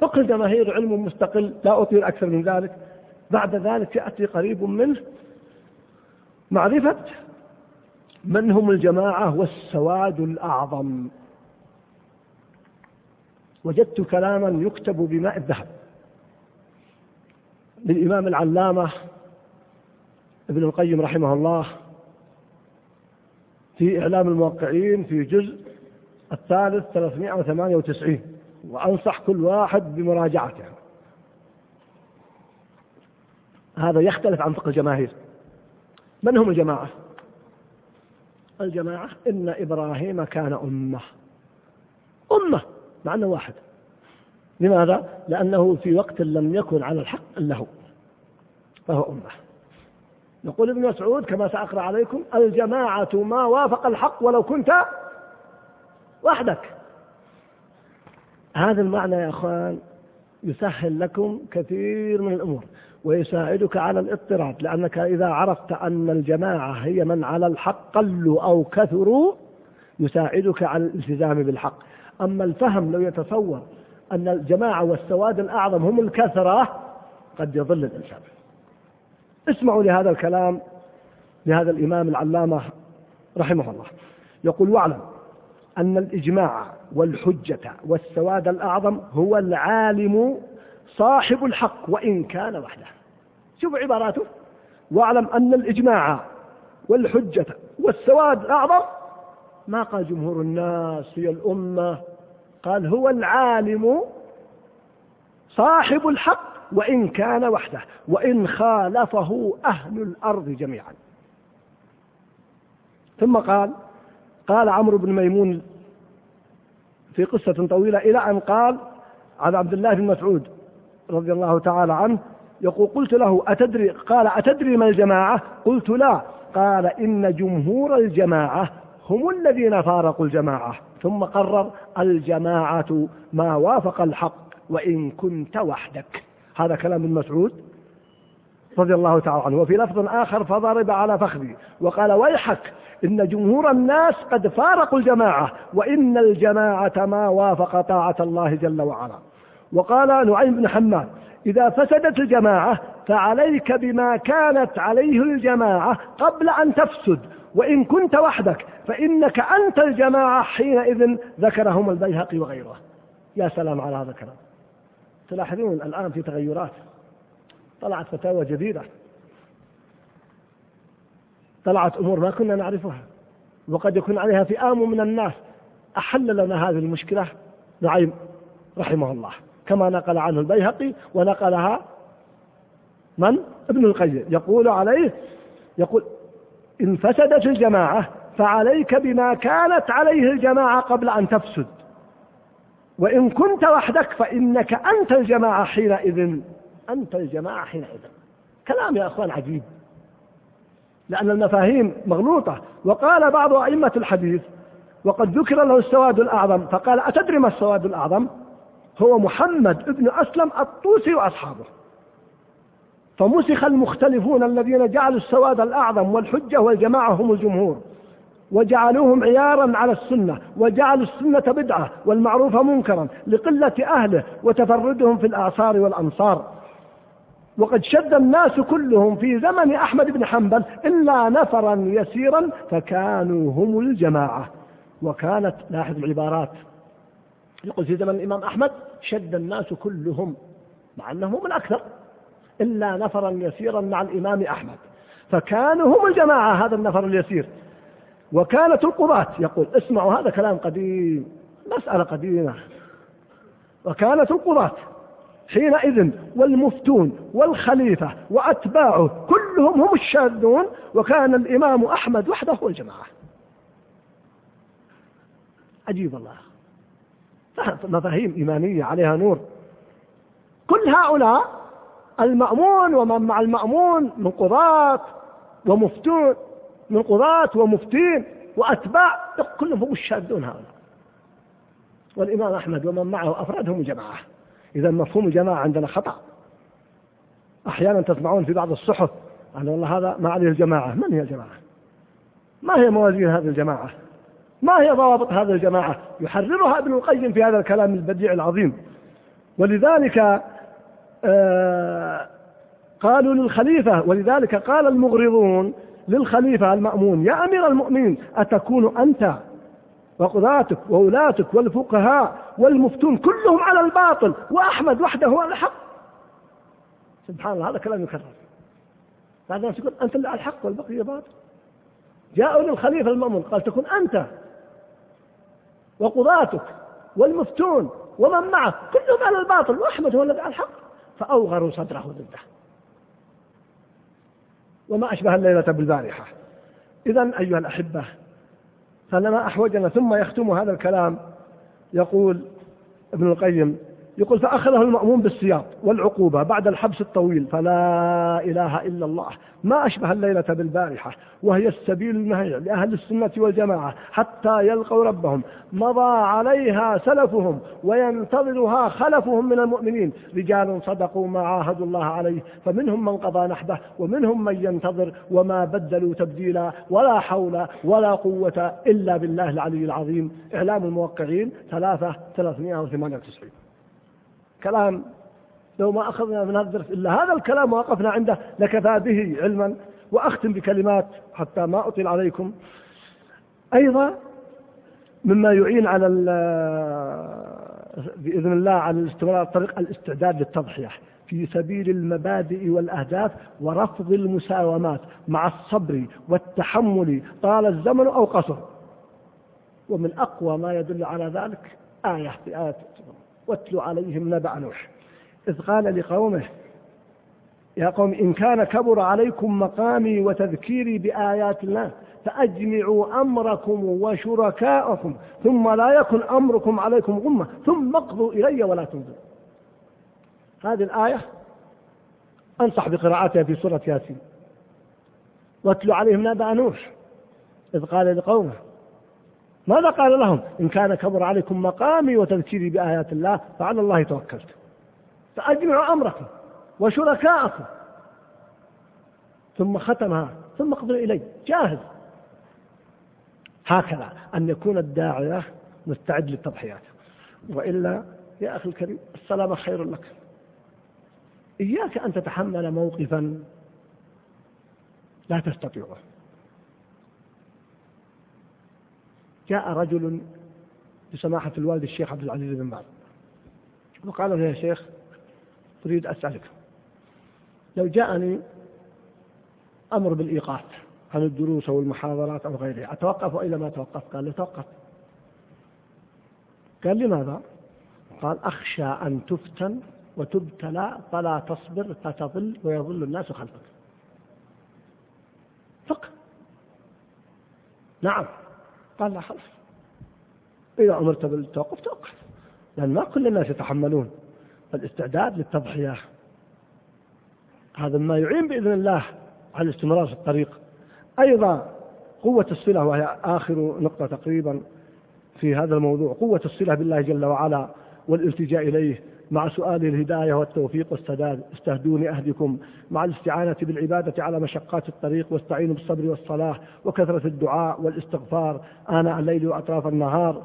فقه الجماهير علم مستقل لا أطيل أكثر من ذلك. بعد ذلك يأتي قريب منه معرفة من هم الجماعة والسواد الأعظم. وجدت كلاما يكتب بماء الذهب. للإمام العلامة ابن القيم رحمه الله في إعلام الموقعين في جزء الثالث 398 وأنصح كل واحد بمراجعته. هذا يختلف عن فقه الجماهير. من هم الجماعة؟ الجماعة إن إبراهيم كان أمة. أمة. مع أنه واحد. لماذا؟ لأنه في وقت لم يكن على الحق هو فهو أمة. يقول ابن مسعود كما سأقرأ عليكم الجماعة ما وافق الحق ولو كنت وحدك. هذا المعنى يا أخوان يسهل لكم كثير من الأمور ويساعدك على الاضطراد لأنك إذا عرفت أن الجماعة هي من على الحق قلوا أو كثروا يساعدك على الالتزام بالحق. أما الفهم لو يتصور أن الجماعة والسواد الأعظم هم الكثرة قد يضل الإنسان. اسمعوا لهذا الكلام لهذا الإمام العلامة رحمه الله. يقول واعلم أن الإجماع والحجة والسواد الأعظم هو العالم صاحب الحق وإن كان وحده. شوف عباراته. واعلم أن الإجماع والحجة والسواد الأعظم ما قال جمهور الناس هي الأمة قال هو العالم صاحب الحق وإن كان وحده وإن خالفه أهل الأرض جميعا. ثم قال قال عمرو بن ميمون في قصة طويلة إلى أن قال عن عبد الله بن مسعود رضي الله تعالى عنه يقول قلت له أتدري؟ قال أتدري ما الجماعة؟ قلت لا. قال إن جمهور الجماعة هم الذين فارقوا الجماعة. ثم قرر الجماعة ما وافق الحق وإن كنت وحدك. هذا كلام ابن مسعود رضي الله تعالى عنه. وفي لفظ آخر فضرب على فخذي وقال ويحك إن جمهور الناس قد فارقوا الجماعة وإن الجماعة ما وافق طاعة الله جل وعلا. وقال نعيم بن حماد إذا فسدت الجماعة فعليك بما كانت عليه الجماعة قبل أن تفسد وإن كنت وحدك فإنك أنت الجماعة حينئذ ذكرهم البيهقي وغيره. يا سلام على هذا الكلام. تلاحظون الآن في تغيرات. طلعت فتاوى جديدة. طلعت أمور ما كنا نعرفها وقد يكون عليها فئام من الناس. أحل لنا هذه المشكلة؟ نعيم رحمه الله. كما نقل عنه البيهقي ونقلها من؟ ابن القيم. يقول عليه يقول إن فسدت الجماعة فعليك بما كانت عليه الجماعة قبل أن تفسد. وإن كنت وحدك فإنك أنت الجماعة حينئذ أنت الجماعة حينئذ. كلام يا أخوان عجيب. لأن المفاهيم مغلوطة. وقال بعض أئمة الحديث وقد ذكر له السواد الأعظم فقال أتدري ما السواد الأعظم؟ هو محمد ابن أسلم الطوسي وأصحابه. فمسخ المختلفون الذين جعلوا السواد الأعظم والحجة والجماعة هم الجمهور وجعلوهم عيارا على السنة وجعلوا السنة بدعة والمعروف منكرا لقلة أهله وتفردهم في الأعصار والأمصار وقد شد الناس كلهم في زمن أحمد بن حنبل إلا نفرا يسيرا فكانوا هم الجماعة. وكانت لاحظ العبارات يقول في زمن الإمام أحمد شد الناس كلهم مع أنهم هم الأكثر. إلا نفرا يسيرا مع الإمام أحمد. فكانوا هم الجماعة هذا النفر اليسير. وكانت القضاة يقول اسمعوا هذا كلام قديم مسألة قديمة. وكانت القضاة حينئذ والمفتون والخليفة وأتباعه كلهم هم الشاذون وكان الإمام أحمد وحده هو الجماعة. عجيب الله. مفاهيم إيمانية عليها نور. كل هؤلاء المأمون ومن مع المأمون من قضاة ومفتون من قضاة ومفتين وأتباع كلهم هم الشاذون هؤلاء. والإمام أحمد ومن معه أفرادهم جماعة. إذا مفهوم الجماعة عندنا خطأ. أحيانا تسمعون في بعض الصحف أن والله هذا ما عليه الجماعة. من هي الجماعة؟ ما هي موازين هذه الجماعة؟ ما هي ضوابط هذه الجماعة؟ يحررها ابن القيم في هذا الكلام البديع العظيم. ولذلك قالوا للخليفة ولذلك قال المغرضون للخليفة المأمون يا أمير المؤمنين أتكون أنت وقضاتك وولاتك والفقهاء والمفتون كلهم على الباطل وأحمد وحده هو الحق؟ سبحان الله هذا كلام يكرر. بعد الناس يقول أنت اللي على الحق والبقية باطل. جاءوا للخليفة المأمون قال تكون أنت وقضاتك والمفتون ومن معه كلهم على الباطل وأحمد هو الذي على الحق. فأوغروا صدره ضده. وما أشبه الليلة بالبارحة. إذا أيها الأحبة فلما أحوجنا ثم يختم هذا الكلام. يقول ابن القيم يقول فأخذه المأمون بالسياط والعقوبة بعد الحبس الطويل فلا إله إلا الله ما أشبه الليلة بالبارحة وهي السبيل المهيع لأهل السنة والجماعة حتى يلقوا ربهم مضى عليها سلفهم وينتظرها خلفهم من المؤمنين رجال صدقوا ما عاهدوا الله عليه فمنهم من قضى نحبه ومنهم من ينتظر وما بدلوا تبديلا ولا حول ولا قوة إلا بالله العلي العظيم. إعلام الموقعين ثلاثة ثلاثمائة وثمانية وتسعين. كلام لو ما أخذنا من هذا الدرس إلا هذا الكلام وقفنا عنده لكفى به علما وأختم بكلمات حتى ما أطيل عليكم. أيضا مما يعين على بإذن الله على الاستمرار الطريق الاستعداد للتضحية في سبيل المبادئ والأهداف ورفض المساومات مع الصبر والتحمل طال الزمن أو قصر. ومن أقوى ما يدل على ذلك آية في آية واتل عليهم نبأ نوح. إذ قال لقومه يا قوم إن كان كبر عليكم مقامي وتذكيري بآيات الله فأجمعوا أمركم وشركاءكم ثم لا يكن أمركم عليكم غمة ثم اقضوا إلي ولا تنظروا. هذه الآية أنصح بقراءتها في سورة ياسين. واتلوا عليهم نبأ نوح إذ قال لقومه ماذا قال لهم؟ إن كان كبر عليكم مقامي وتذكيري بآيات الله فعلى الله توكلت. فأجمعوا أمركم وشركاءكم. ثم ختمها ثم اقضوا إلي. جاهز. هكذا أن يكون الداعية مستعد للتضحيات. وإلا يا أخي الكريم السلامة خير لك. إياك أن تتحمل موقفا لا تستطيعه. جاء رجل بسماحة الوالد الشيخ عبد العزيز بن باز. وقال له يا شيخ أريد أسألك لو جاءني أمر بالإيقاف عن الدروس أو المحاضرات أو غيرها أتوقف وإلا ما أتوقف قال له توقف. قال لماذا؟ قال أخشى أن تفتن وتبتلى فلا تصبر فتضل ويضل الناس خلفك. فقه. نعم. قال لا خلاص. إذا أمرت بالتوقف توقف. لأن ما كل الناس يتحملون الاستعداد للتضحية. هذا ما يعين بإذن الله على الاستمرار في الطريق. أيضا قوة الصلة وهي آخر نقطة تقريبا في هذا الموضوع قوة الصلة بالله جل وعلا والالتجاء إليه. مع سؤال الهداية والتوفيق والسداد استهدوني أهدكم. مع الاستعانة بالعبادة على مشقات الطريق واستعينوا بالصبر والصلاة وكثرة الدعاء والاستغفار. آناء الليل وأطراف النهار.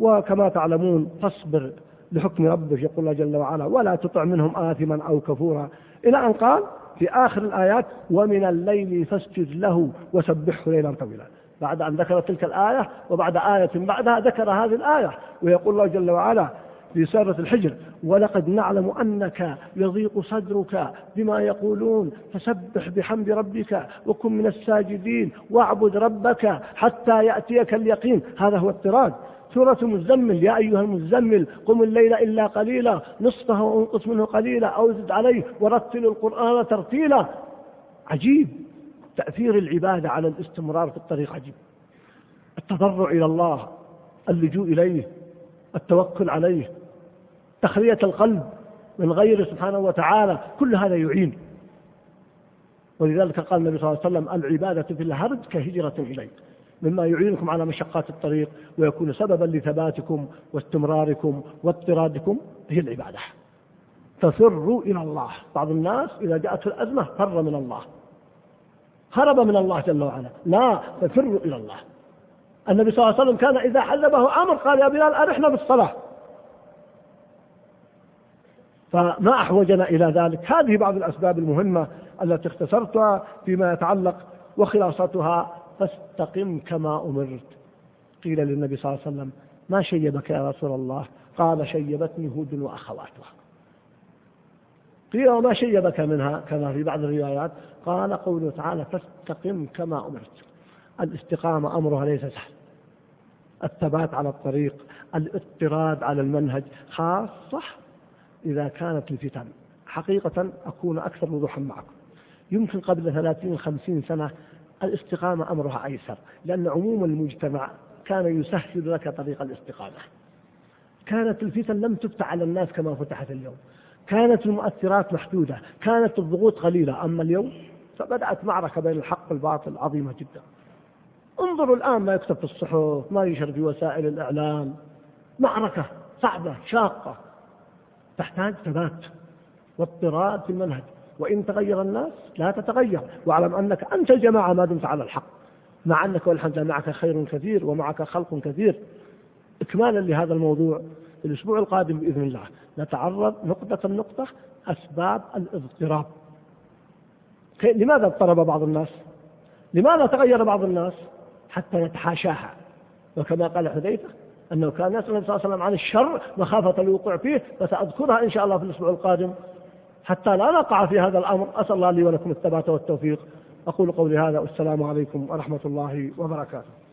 وكما تعلمون فاصبر لحكم ربك يقول الله جل وعلا ولا تطع منهم آثما أو كفورا. إلى أن قال في آخر الآيات ومن الليل فاسجد له وسبحه ليلا طويلا. بعد أن ذكر تلك الآية وبعد آية بعدها ذكر هذه الآية. ويقول الله جل وعلا في سورة الحجر ولقد نعلم أنك يضيق صدرك بما يقولون فسبح بحمد ربك وكن من الساجدين واعبد ربك حتى يأتيك اليقين. هذا هو الطراد. سورة المزمل يا أيها المزمل قم الليل إلا قليلا نصفه وانقص منه قليلا أو زد عليه ورتل القرآن ترتيلا. عجيب. تأثير العبادة على الاستمرار في الطريق عجيب. التضرع إلى الله اللجوء إليه التوكل عليه تخلية القلب من غيره سبحانه وتعالى كل هذا يعين. ولذلك قال النبي صلى الله عليه وسلم العبادة في الهرج كهجرة إليه مما يعينكم على مشقات الطريق ويكون سببا لثباتكم واستمراركم واضطرادكم هي العبادة. ففروا إلى الله. بعض الناس إذا جاءته الأزمة فر من الله. هرب من الله جل وعلا. لا ففروا إلى الله. النبي صلى الله عليه وسلم كان إذا حلبه أمر قال يا بلال أرحنا بالصلاة. فما أحوجنا إلى ذلك. هذه بعض الأسباب المهمة التي اختصرتها فيما يتعلق وخلاصتها. فاستقم كما أمرت. قيل للنبي صلى الله عليه وسلم ما شيبك يا رسول الله؟ قال شيبتني هود وأخواتها. قيل وما شيبك منها؟ كما في بعض الروايات. قال قوله تعالى فاستقم كما أمرت. الاستقامة أمرها ليس سهل. الثبات على الطريق الاضطراد على المنهج خاصة إذا كانت الفتن. حقيقة أكون أكثر وضوحا معكم. يمكن قبل ثلاثين خمسين سنة الاستقامة أمرها أيسر لأن عموم المجتمع كان يسهل لك طريق الاستقامة. كانت الفتن لم تفتح على الناس كما فتحت اليوم. كانت المؤثرات محدودة كانت الضغوط قليلة. أما اليوم فبدأت معركة بين الحق والباطل عظيمة جدا. انظروا الآن ما يكتب في الصحف ما ينشر في وسائل الإعلام. معركة صعبة شاقة. تحتاج ثبات واضطراد في المنهج. وإن تغير الناس لا تتغير. واعلم أنك أنت الجماعة ما دمت على الحق. مع أنك والحمد لله معك خير كثير ومعك خلق كثير. إكمالا لهذا الموضوع في الأسبوع القادم بإذن الله. نتعرض نقطة نقطة أسباب الاضطراب. لماذا اضطرب بعض الناس؟ لماذا تغير بعض الناس؟ حتى نتحاشاها. وكما قال حذيفة أنه كان يسأل النبي صلى الله عليه وسلم عن الشر مخافة الوقوع فيه فسأذكرها إن شاء الله في الأسبوع القادم. حتى لا نقع في هذا الأمر أسأل الله لي ولكم الثبات والتوفيق. أقول قولي هذا والسلام عليكم ورحمة الله وبركاته.